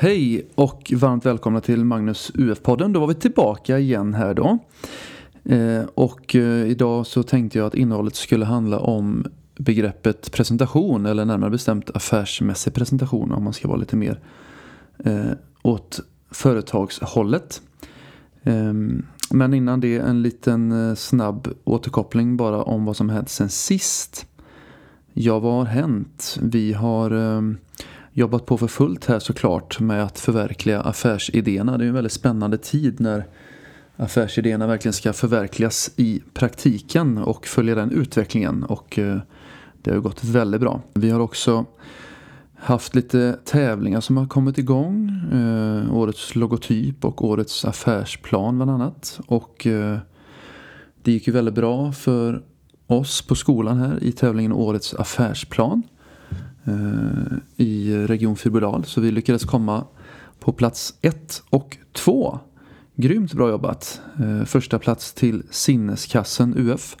Hej och varmt välkomna till Magnus UF-podden. Då var vi tillbaka igen här då. Eh, och eh, idag så tänkte jag att innehållet skulle handla om begreppet presentation eller närmare bestämt affärsmässig presentation om man ska vara lite mer eh, åt företagshållet. Ehm, men innan det en liten eh, snabb återkoppling bara om vad som hänt sen sist. Ja, vad har hänt? Vi har ehm, jobbat på för fullt här såklart med att förverkliga affärsidéerna. Det är en väldigt spännande tid när affärsidéerna verkligen ska förverkligas i praktiken och följa den utvecklingen. Och eh, det har gått väldigt bra. Vi har också haft lite tävlingar som har kommit igång. Eh, årets logotyp och årets affärsplan bland annat. Och eh, det gick ju väldigt bra för oss på skolan här i tävlingen Årets affärsplan. Eh, I Region Fyrbodal. Så vi lyckades komma på plats 1 och 2. Grymt bra jobbat. Eh, första plats till Sinneskassen UF.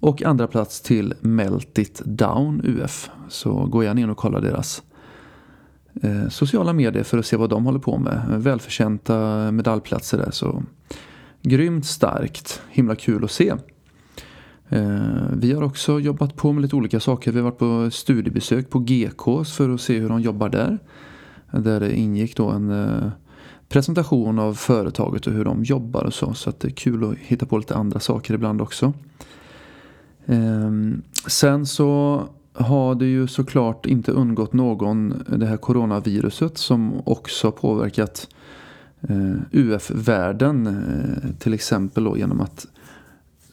Och andra plats till Melt It Down UF. Så gå gärna in och kolla deras eh, sociala medier för att se vad de håller på med. Välförtjänta medaljplatser där. Så grymt starkt. Himla kul att se. Eh, vi har också jobbat på med lite olika saker. Vi har varit på studiebesök på GKs för att se hur de jobbar där. Där det ingick då en eh, presentation av företaget och hur de jobbar och så. Så att det är kul att hitta på lite andra saker ibland också. Ehm, sen så har det ju såklart inte undgått någon det här coronaviruset som också påverkat eh, UF-världen. Till exempel då genom att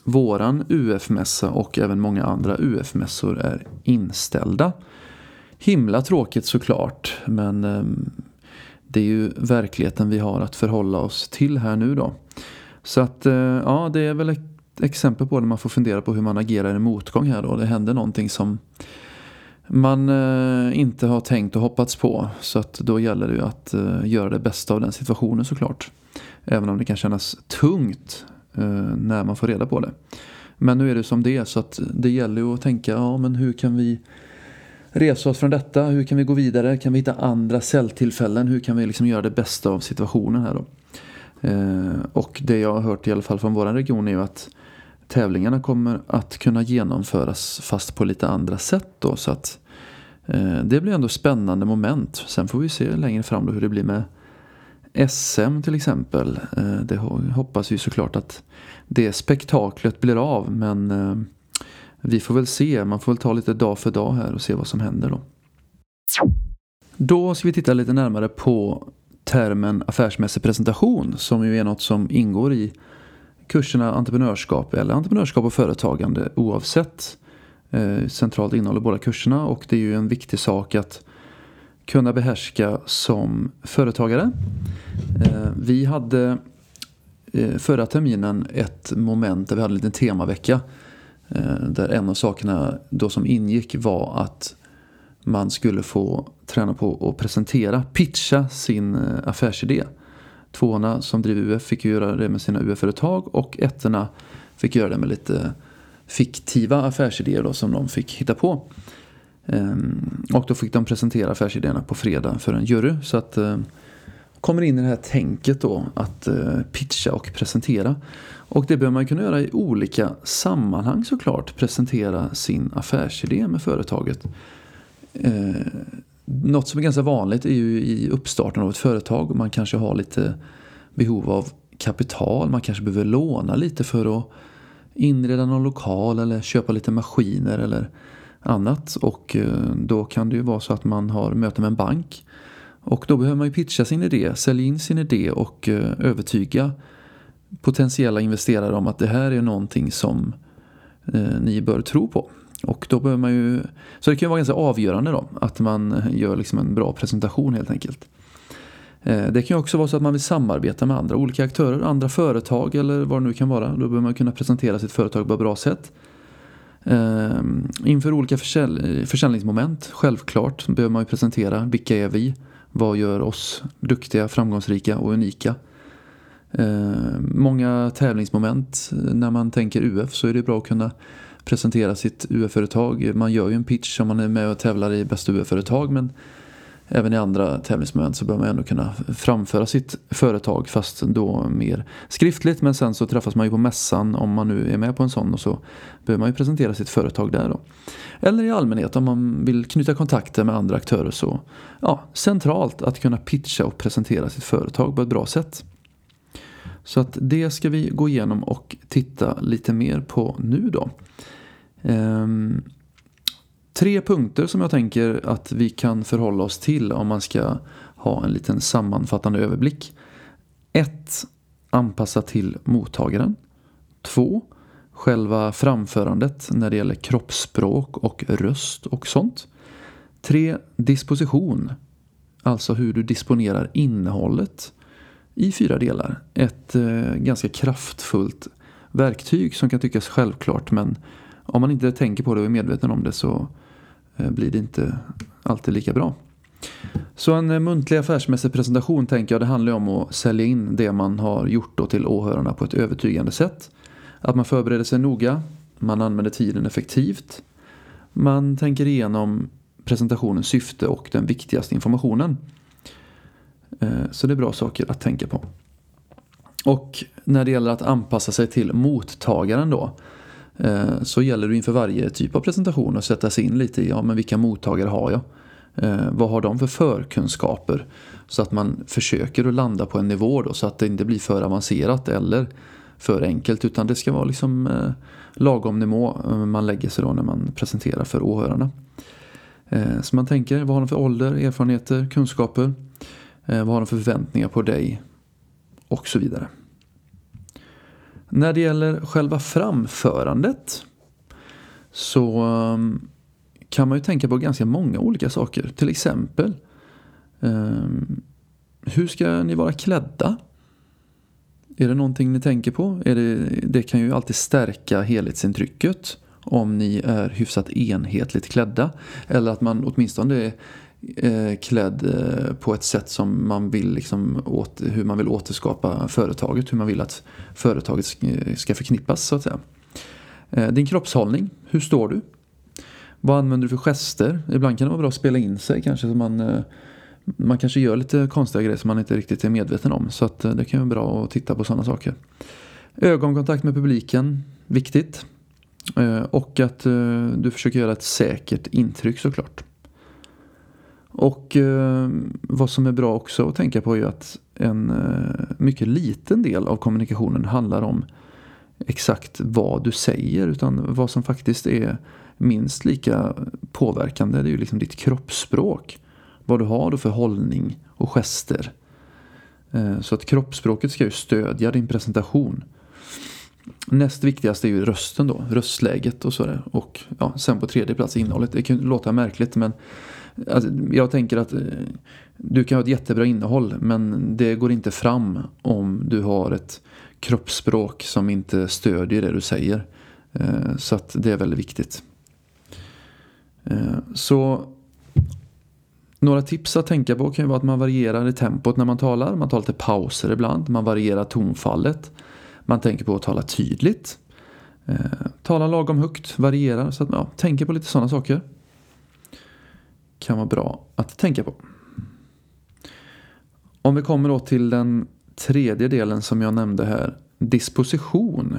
våran UF-mässa och även många andra UF-mässor är inställda. Himla tråkigt såklart men ehm, det är ju verkligheten vi har att förhålla oss till här nu då. Så att eh, ja, det är väl ett exempel på när man får fundera på hur man agerar i motgång här då. Det händer någonting som man eh, inte har tänkt och hoppats på. Så att då gäller det ju att eh, göra det bästa av den situationen såklart. Även om det kan kännas tungt Eh, när man får reda på det. Men nu är det som det är så att det gäller ju att tänka, ja men hur kan vi resa oss från detta? Hur kan vi gå vidare? Kan vi hitta andra celltillfällen? Hur kan vi liksom göra det bästa av situationen här då? Eh, och det jag har hört i alla fall från vår region är ju att tävlingarna kommer att kunna genomföras fast på lite andra sätt då så att eh, det blir ändå spännande moment. Sen får vi se längre fram då hur det blir med SM till exempel. Eh, det hoppas vi såklart att det spektaklet blir av men eh, vi får väl se. Man får väl ta lite dag för dag här och se vad som händer då. Då ska vi titta lite närmare på termen affärsmässig presentation som ju är något som ingår i kurserna entreprenörskap eller entreprenörskap och företagande oavsett eh, centralt innehåll i båda kurserna och det är ju en viktig sak att kunna behärska som företagare. Eh, vi hade eh, förra terminen ett moment där vi hade en liten temavecka. Eh, där en av sakerna då som ingick var att man skulle få träna på att presentera, pitcha sin affärsidé. Tvåorna som driver UF fick göra det med sina UF-företag och ettorna fick göra det med lite fiktiva affärsidéer då, som de fick hitta på. Ehm, och då fick de presentera affärsidéerna på fredag för en jury. Så att eh, kommer in i det här tänket då att eh, pitcha och presentera. Och det behöver man kunna göra i olika sammanhang såklart. Presentera sin affärsidé med företaget. Ehm, något som är ganska vanligt är ju i uppstarten av ett företag. Man kanske har lite behov av kapital. Man kanske behöver låna lite för att inreda någon lokal eller köpa lite maskiner eller annat och eh, då kan det ju vara så att man har möte med en bank och då behöver man ju pitcha sin idé, sälja in sin idé och eh, övertyga potentiella investerare om att det här är någonting som eh, ni bör tro på. Och då behöver man ju, så det kan ju vara ganska avgörande då att man gör liksom en bra presentation helt enkelt. Det kan ju också vara så att man vill samarbeta med andra olika aktörer, andra företag eller vad det nu kan vara. Då behöver man kunna presentera sitt företag på ett bra sätt. Eh, inför olika försälj försäljningsmoment, självklart, behöver man ju presentera vilka är vi? Vad gör oss duktiga, framgångsrika och unika? Eh, många tävlingsmoment när man tänker UF så är det bra att kunna presentera sitt UF-företag. Man gör ju en pitch om man är med och tävlar i bästa UF-företag men även i andra tävlingsmoment så bör man ändå kunna framföra sitt företag fast då mer skriftligt. Men sen så träffas man ju på mässan om man nu är med på en sån och så behöver man ju presentera sitt företag där då. Eller i allmänhet om man vill knyta kontakter med andra aktörer så ja, centralt att kunna pitcha och presentera sitt företag på ett bra sätt. Så att det ska vi gå igenom och titta lite mer på nu då. Ehm, tre punkter som jag tänker att vi kan förhålla oss till om man ska ha en liten sammanfattande överblick. 1. Anpassa till mottagaren. 2. Själva framförandet när det gäller kroppsspråk och röst och sånt. 3. Disposition. Alltså hur du disponerar innehållet i fyra delar. Ett eh, ganska kraftfullt verktyg som kan tyckas självklart men om man inte tänker på det och är medveten om det så Eh, blir det inte alltid lika bra. Så en eh, muntlig affärsmässig presentation tänker jag det handlar om att sälja in det man har gjort då till åhörarna på ett övertygande sätt. Att man förbereder sig noga, man använder tiden effektivt, man tänker igenom presentationens syfte och den viktigaste informationen. Eh, så det är bra saker att tänka på. Och när det gäller att anpassa sig till mottagaren då Eh, så gäller det inför varje typ av presentation att sätta sig in lite i ja, men vilka mottagare har jag? Eh, vad har de för förkunskaper? Så att man försöker att landa på en nivå då, så att det inte blir för avancerat eller för enkelt utan det ska vara liksom eh, lagom nivå man lägger sig då när man presenterar för åhörarna. Så man tänker, vad har de för ålder, erfarenheter, kunskaper? Vad har de för förväntningar på dig? Och så vidare. När det gäller själva framförandet så um, kan man ju tänka på ganska många olika saker. Till exempel um, hur ska ni vara klädda? Är det någonting ni tänker på? Är det, det kan ju alltid stärka helhetsintrycket om ni är hyfsat enhetligt klädda. Eller att man åtminstone är eh, klädd eh, på ett sätt som man vill liksom åt, hur man vill återskapa företaget, hur man vill att företaget ska förknippas så att säga. Eh, din kroppshållning, hur står du? Vad använder du för gester? Ibland kan det vara bra att spela in sig kanske så man eh, man kanske gör lite konstiga grejer som man inte riktigt är medveten om. Så att det kan vara bra att titta på sådana saker. Ögonkontakt med publiken, viktigt. Och att du försöker göra ett säkert intryck såklart. Och eh, vad som är bra också att tänka på är att en eh, mycket liten del av kommunikationen handlar om exakt vad du säger utan vad som faktiskt är minst lika påverkande det är ju liksom ditt kroppsspråk. Vad du har då för hållning och gester. Eh, så att kroppsspråket ska ju stödja din presentation. Näst viktigast är ju rösten då, röstläget och sådär. Och ja, sen på tredje plats innehållet. Det kan låta märkligt men Alltså, jag tänker att eh, du kan ha ett jättebra innehåll men det går inte fram om du har ett kroppsspråk som inte stödjer det du säger. Eh, så att det är väldigt viktigt. Eh, så några tips att tänka på kan ju vara att man varierar i tempot när man talar. Man tar lite pauser ibland. Man varierar tonfallet. Man tänker på att tala tydligt. Tala lagom högt, varierar. Så att, ja, tänker på lite sådana saker kan vara bra att tänka på. Om vi kommer då till den tredje delen som jag nämnde här. Disposition.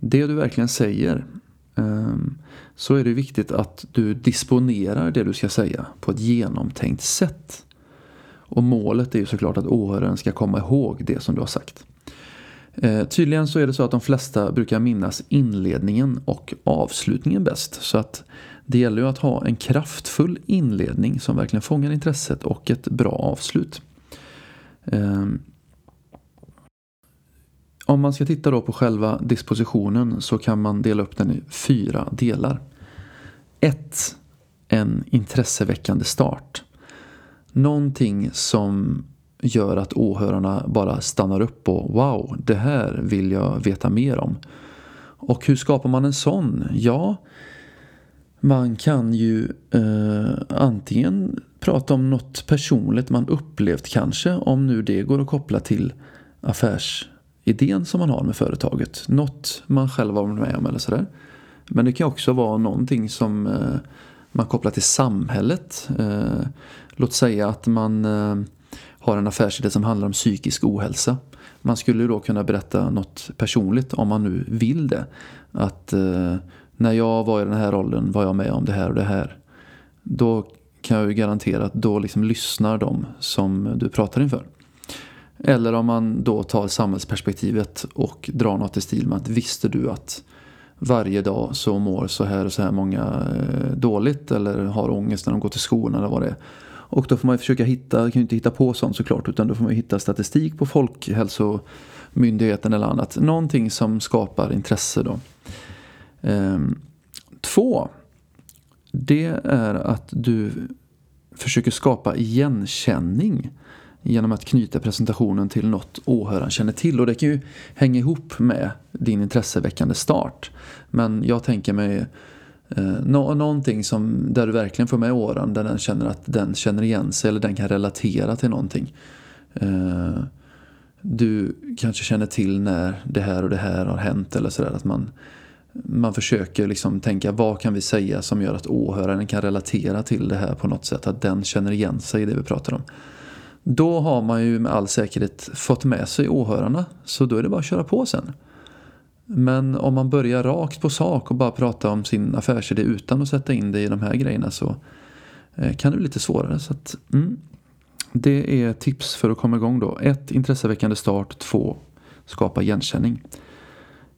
Det du verkligen säger. Ehm, så är det viktigt att du disponerar det du ska säga på ett genomtänkt sätt. Och målet är ju såklart att åhöraren ska komma ihåg det som du har sagt. Eh, tydligen så är det så att de flesta brukar minnas inledningen och avslutningen bäst. Så att det gäller ju att ha en kraftfull inledning som verkligen fångar intresset och ett bra avslut. Ehm, om man ska titta då på själva dispositionen så kan man dela upp den i fyra delar. 1. En intresseväckande start. Någonting som gör att åhörarna bara stannar upp och wow, det här vill jag veta mer om. Och hur skapar man en sån? Ja, man kan ju eh, antingen prata om något personligt man upplevt kanske, om nu det går att koppla till affärsidén som man har med företaget. Något man själv har varit med om eller sådär. Men det kan också vara någonting som eh, man kopplar till samhället. Eh, låt säga att man eh, har en affärsidé som handlar om psykisk ohälsa. Man skulle då kunna berätta något personligt om man nu vill det. Att eh, när jag var i den här rollen var jag med om det här och det här. Då kan jag ju garantera att då liksom lyssnar de som du pratar inför. Eller om man då tar samhällsperspektivet och drar något i stil med att visste du att varje dag så mår så här och så här många eh, dåligt eller har ångest när de går till skolan eller vad det är. Och då får man försöka hitta, kan ju inte hitta på sånt såklart, utan då får man hitta statistik på Folkhälsomyndigheten eller annat. Någonting som skapar intresse då. Ehm, två, det är att du försöker skapa igenkänning genom att knyta presentationen till något åhöraren känner till. Och det kan ju hänga ihop med din intresseväckande start. Men jag tänker mig eh, nå någonting som, där du verkligen får med åren, där den känner att den känner igen sig eller den kan relatera till någonting. Eh, du kanske känner till när det här och det här har hänt eller sådär. Att man, man försöker liksom tänka vad kan vi säga som gör att åhöraren kan relatera till det här på något sätt. Att den känner igen sig i det vi pratar om. Då har man ju med all säkerhet fått med sig åhörarna. Så då är det bara att köra på sen. Men om man börjar rakt på sak och bara prata om sin affärsidé utan att sätta in det i de här grejerna så eh, kan det bli lite svårare. Så att, mm, det är tips för att komma igång då. 1. intresseväckande start. 2. skapa igenkänning.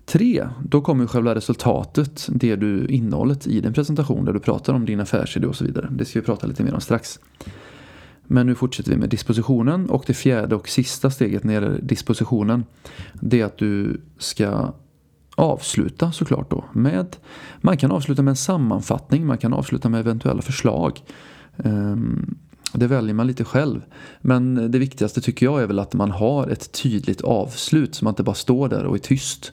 Tre, då kommer själva resultatet, det du innehållet i din presentation där du pratar om din affärsidé och så vidare. Det ska vi prata lite mer om strax. Men nu fortsätter vi med dispositionen och det fjärde och sista steget när det gäller dispositionen det är att du ska avsluta såklart då med man kan avsluta med en sammanfattning, man kan avsluta med eventuella förslag. Ehm, det väljer man lite själv. Men det viktigaste tycker jag är väl att man har ett tydligt avslut så man inte bara står där och är tyst.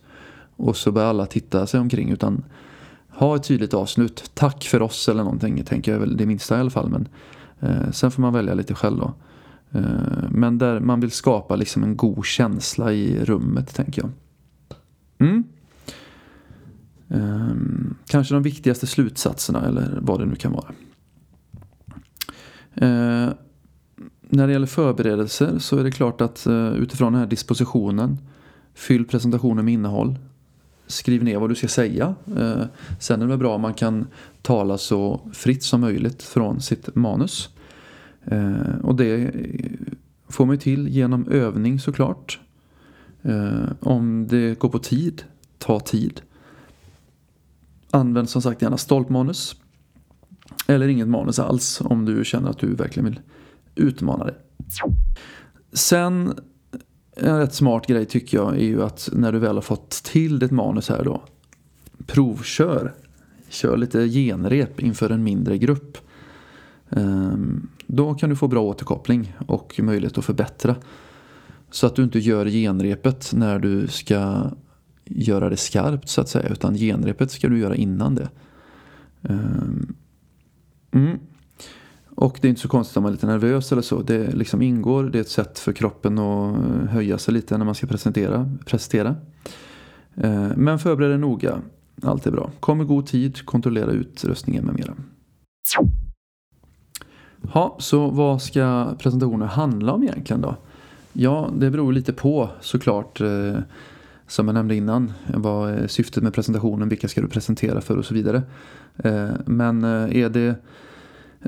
Och så börjar alla titta sig omkring utan ha ett tydligt avslut. Tack för oss eller någonting tänker jag väl det minsta i alla fall. Men Eh, sen får man välja lite själv då. Eh, men där man vill skapa liksom en god känsla i rummet tänker jag. Mm. Eh, kanske de viktigaste slutsatserna eller vad det nu kan vara. Eh, när det gäller förberedelser så är det klart att eh, utifrån den här dispositionen fyll presentationen med innehåll. Skriv ner vad du ska säga. Eh, sen är det bra om man kan tala så fritt som möjligt från sitt manus. Eh, och det får man ju till genom övning såklart. Eh, om det går på tid, ta tid. Använd som sagt gärna stolpmanus. Eller inget manus alls om du känner att du verkligen vill utmana dig. Sen en rätt smart grej tycker jag är ju att när du väl har fått till ditt manus här då. Provkör. Kör lite genrep inför en mindre grupp. Ehm, då kan du få bra återkoppling och möjlighet att förbättra. Så att du inte gör genrepet när du ska göra det skarpt så att säga. Utan genrepet ska du göra innan det. Ehm, mm. Och det är inte så konstigt om man är lite nervös eller så. Det liksom ingår, det är ett sätt för kroppen att eh, höja sig lite när man ska presentera, prestera. Eh, men förbered dig noga. Allt är bra. Kom i god tid, kontrollera utrustningen med mera. Ja, så vad ska presentationen handla om egentligen då? Ja, det beror lite på såklart. Eh, som jag nämnde innan. Vad är syftet med presentationen? Vilka ska du presentera för och så vidare. Eh, men är det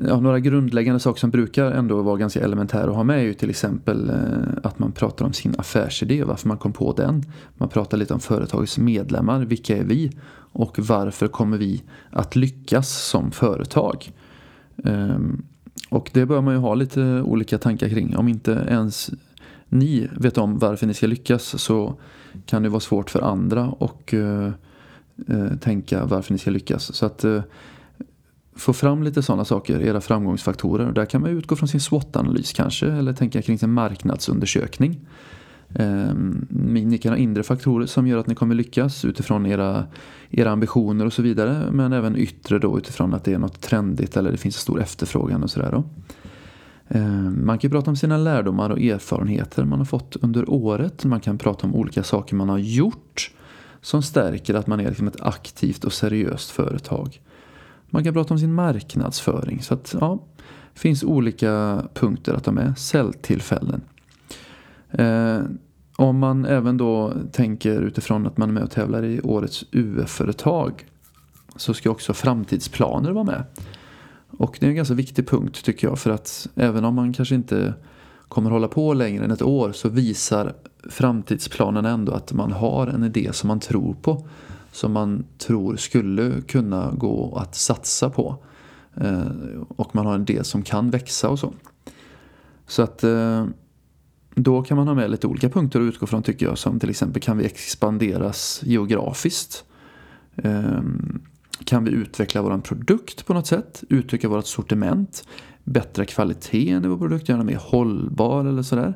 ja, några grundläggande saker som brukar ändå vara ganska elementära att ha med är ju till exempel eh, att man pratar om sin affärsidé, varför man kom på den. Man pratar lite om företagets medlemmar, vilka är vi? Och varför kommer vi att lyckas som företag? Ehm, och det bör man ju ha lite olika tankar kring. Om inte ens ni vet om varför ni ska lyckas så kan det vara svårt för andra att eh, eh, tänka varför ni ska lyckas. Så att få fram lite sådana saker, era framgångsfaktorer. Där kan man utgå från sin SWOT-analys kanske eller tänka kring sin marknadsundersökning. Ehm, ni kan ha inre faktorer som gör att ni kommer lyckas utifrån era, era ambitioner och så vidare. Men även yttre då utifrån att det är något trendigt eller det finns en stor efterfrågan och sådär. Ehm, man kan prata om sina lärdomar och erfarenheter man har fått under året. Man kan prata om olika saker man har gjort som stärker att man är liksom ett aktivt och seriöst företag. Man kan prata om sin marknadsföring. Så att, ja, det finns olika punkter att ta med. Säljtillfällen. Eh, om man även då tänker utifrån att man är med och tävlar i årets UF-företag så ska också framtidsplaner vara med. Och det är en ganska viktig punkt tycker jag för att även om man kanske inte kommer hålla på längre än ett år så visar framtidsplanen ändå att man har en idé som man tror på. Som man tror skulle kunna gå att satsa på. Eh, och man har en del som kan växa och så. Så att eh, då kan man ha med lite olika punkter att utgå från tycker jag. Som till exempel kan vi expanderas geografiskt? Eh, kan vi utveckla vår produkt på något sätt? Utöka vårt sortiment? Bättra kvaliteten i vår produkt? Göra den mer hållbar eller sådär?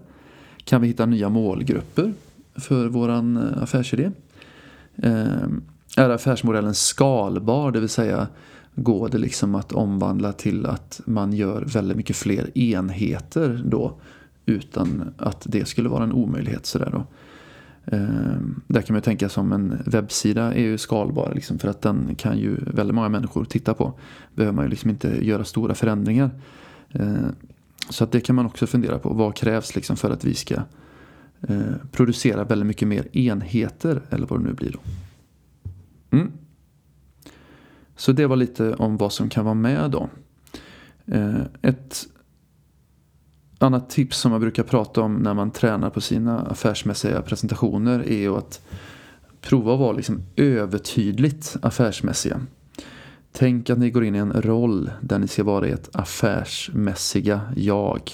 Kan vi hitta nya målgrupper för vår affärsidé? Är affärsmodellen skalbar? Det vill säga går det liksom att omvandla till att man gör väldigt mycket fler enheter då utan att det skulle vara en omöjlighet. Sådär då. Ehm, där kan man tänka som en webbsida är ju skalbar liksom, för att den kan ju väldigt många människor titta på. Behöver man ju liksom inte göra stora förändringar. Ehm, så att det kan man också fundera på. Vad krävs liksom för att vi ska eh, producera väldigt mycket mer enheter eller vad det nu blir då. Mm. Så det var lite om vad som kan vara med då. Eh, ett annat tips som man brukar prata om när man tränar på sina affärsmässiga presentationer är ju att prova att vara liksom övertydligt affärsmässiga. Tänk att ni går in i en roll där ni ska vara ert affärsmässiga jag.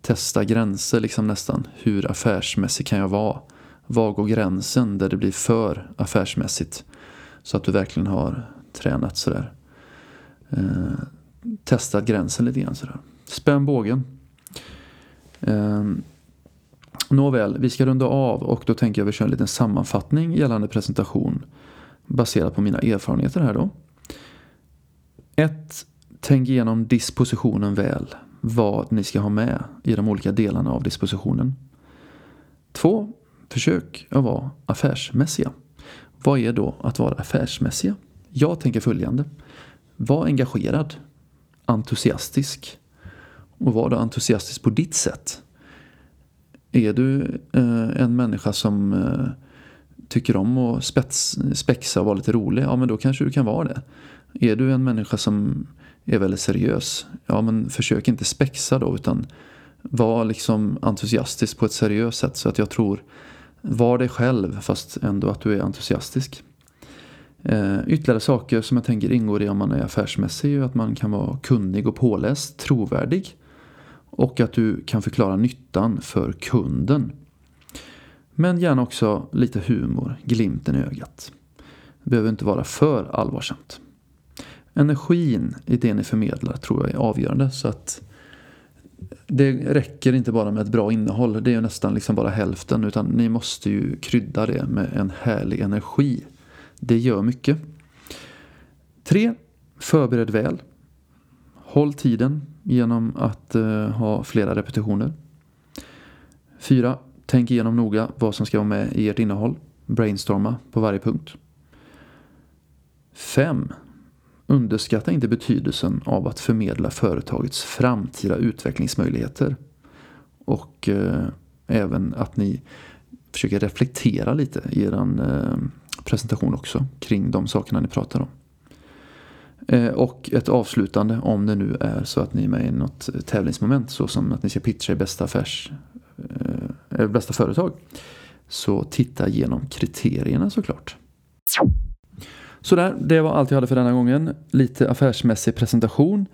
Testa gränser liksom nästan. Hur affärsmässig kan jag vara? Var går gränsen där det blir för affärsmässigt? Så att du verkligen har tränat sådär. Eh, testat gränsen lite grann sådär. Spänn bågen. Eh, nåväl, vi ska runda av och då tänker jag att vi kör en liten sammanfattning gällande presentation baserat på mina erfarenheter här då. 1. Tänk igenom dispositionen väl. Vad ni ska ha med i de olika delarna av dispositionen. 2. Försök att vara affärsmässiga. Vad är då att vara affärsmässiga? Jag tänker följande. Var engagerad. Entusiastisk. Och var då entusiastisk på ditt sätt. Är du eh, en människa som eh, tycker om att spets, spexa och vara lite rolig, ja men då kanske du kan vara det. Är du en människa som är väldigt seriös, ja men försök inte spexa då utan var liksom entusiastisk på ett seriöst sätt. Så att jag tror, var dig själv fast ändå att du är entusiastisk. Eh, ytterligare saker som jag tänker ingår i om man är affärsmässig är att man kan vara kunnig och påläst, trovärdig. Och att du kan förklara nyttan för kunden. Men gärna också lite humor, glimten i ögat. Det behöver inte vara för allvarsamt. Energin i det ni förmedlar tror jag är avgörande. Så att det räcker inte bara med ett bra innehåll. Det är ju nästan liksom bara hälften. Utan ni måste ju krydda det med en härlig energi. Det gör mycket. 3. Förbered väl. Håll tiden genom att eh, ha flera repetitioner. 4. Tänk igenom noga vad som ska vara med i ert innehåll. Brainstorma på varje punkt. 5. Underskatta inte betydelsen av att förmedla företagets framtida utvecklingsmöjligheter. Och eh, även att ni försöker reflektera lite i er eh, presentation också kring de sakerna ni pratar om. Eh, och ett avslutande om det nu är så att ni är med i något eh, tävlingsmoment så som att ni ska pitcha i bästa, affärs, eh, bästa företag. Så titta igenom kriterierna såklart. Sådär, det var allt jag hade för denna gången. Lite affärsmässig presentation.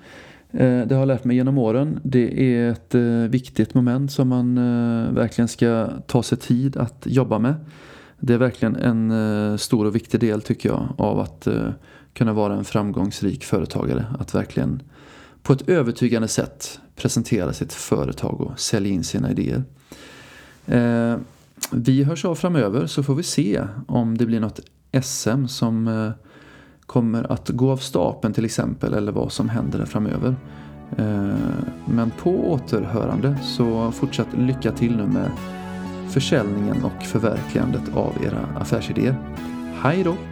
Eh, det har jag lärt mig genom åren. Det är ett eh, viktigt moment som man eh, verkligen ska ta sig tid att jobba med. Det är verkligen en stor och viktig del tycker jag av att kunna vara en framgångsrik företagare. Att verkligen på ett övertygande sätt presentera sitt företag och sälja in sina idéer. Vi hörs av framöver så får vi se om det blir något SM som eh, kommer att gå av stapeln till exempel eller vad som händer framöver. Eh, men på återhörande så fortsatt lycka till nu med försäljningen och förverkligandet av era affärsidéer. Hej då!